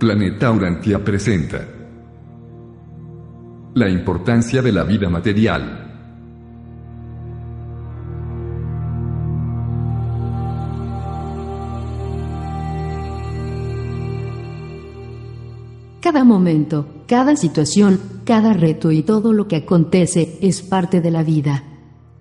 Planeta Urantia presenta La importancia de la vida material. Cada momento, cada situación, cada reto y todo lo que acontece es parte de la vida.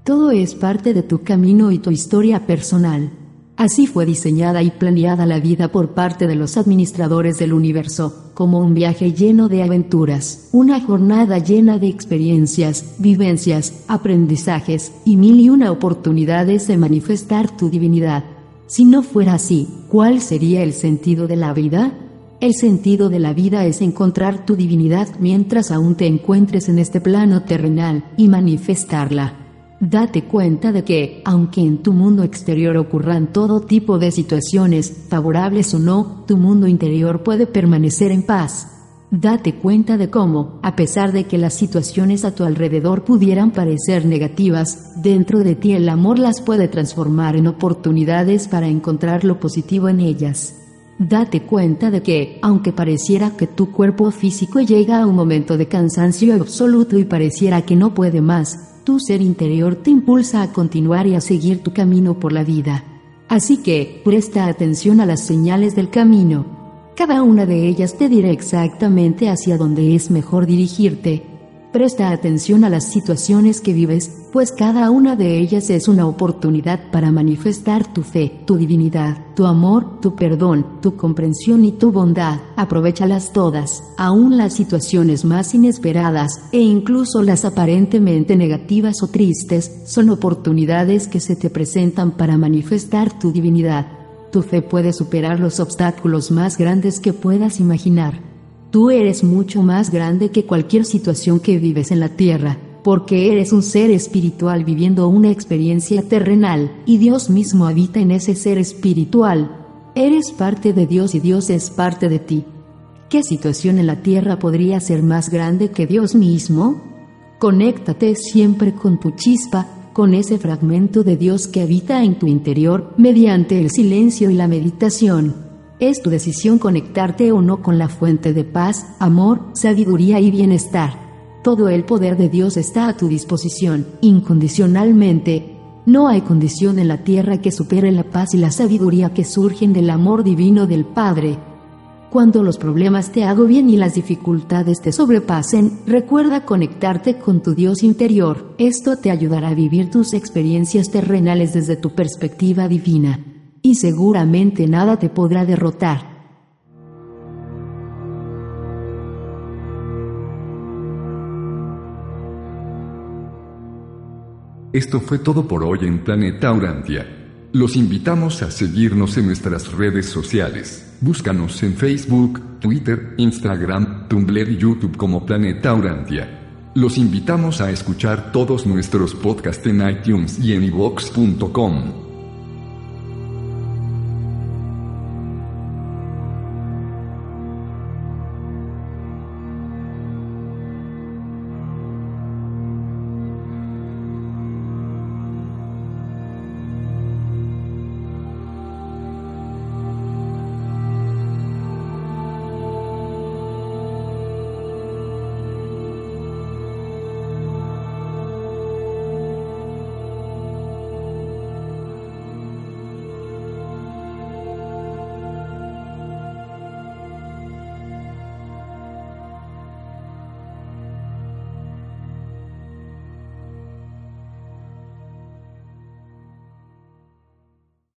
Todo es parte de tu camino y tu historia personal. Así fue diseñada y planeada la vida por parte de los administradores del universo, como un viaje lleno de aventuras, una jornada llena de experiencias, vivencias, aprendizajes y mil y una oportunidades de manifestar tu divinidad. Si no fuera así, ¿cuál sería el sentido de la vida? El sentido de la vida es encontrar tu divinidad mientras aún te encuentres en este plano terrenal y manifestarla. Date cuenta de que, aunque en tu mundo exterior ocurran todo tipo de situaciones, favorables o no, tu mundo interior puede permanecer en paz. Date cuenta de cómo, a pesar de que las situaciones a tu alrededor pudieran parecer negativas, dentro de ti el amor las puede transformar en oportunidades para encontrar lo positivo en ellas. Date cuenta de que, aunque pareciera que tu cuerpo físico llega a un momento de cansancio absoluto y pareciera que no puede más, tu ser interior te impulsa a continuar y a seguir tu camino por la vida. Así que, presta atención a las señales del camino. Cada una de ellas te dirá exactamente hacia dónde es mejor dirigirte Presta atención a las situaciones que vives, pues cada una de ellas es una oportunidad para manifestar tu fe, tu divinidad, tu amor, tu perdón, tu comprensión y tu bondad. Aprovechalas todas, aun las situaciones más inesperadas e incluso las aparentemente negativas o tristes, son oportunidades que se te presentan para manifestar tu divinidad. Tu fe puede superar los obstáculos más grandes que puedas imaginar. Tú eres mucho más grande que cualquier situación que vives en la tierra, porque eres un ser espiritual viviendo una experiencia terrenal, y Dios mismo habita en ese ser espiritual. Eres parte de Dios y Dios es parte de ti. ¿Qué situación en la tierra podría ser más grande que Dios mismo? Conéctate siempre con tu chispa, con ese fragmento de Dios que habita en tu interior, mediante el silencio y la meditación. Es tu decisión conectarte o no con la fuente de paz, amor, sabiduría y bienestar. Todo el poder de Dios está a tu disposición, incondicionalmente. No hay condición en la tierra que supere la paz y la sabiduría que surgen del amor divino del Padre. Cuando los problemas te agobien y las dificultades te sobrepasen, recuerda conectarte con tu Dios interior. Esto te ayudará a vivir tus experiencias terrenales desde tu perspectiva divina y seguramente nada te podrá derrotar. Esto fue todo por hoy en Planeta Urantia. Los invitamos a seguirnos en nuestras redes sociales. Búscanos en Facebook, Twitter, Instagram, Tumblr y YouTube como Planeta Urantia. Los invitamos a escuchar todos nuestros podcasts en iTunes y en iVox.com.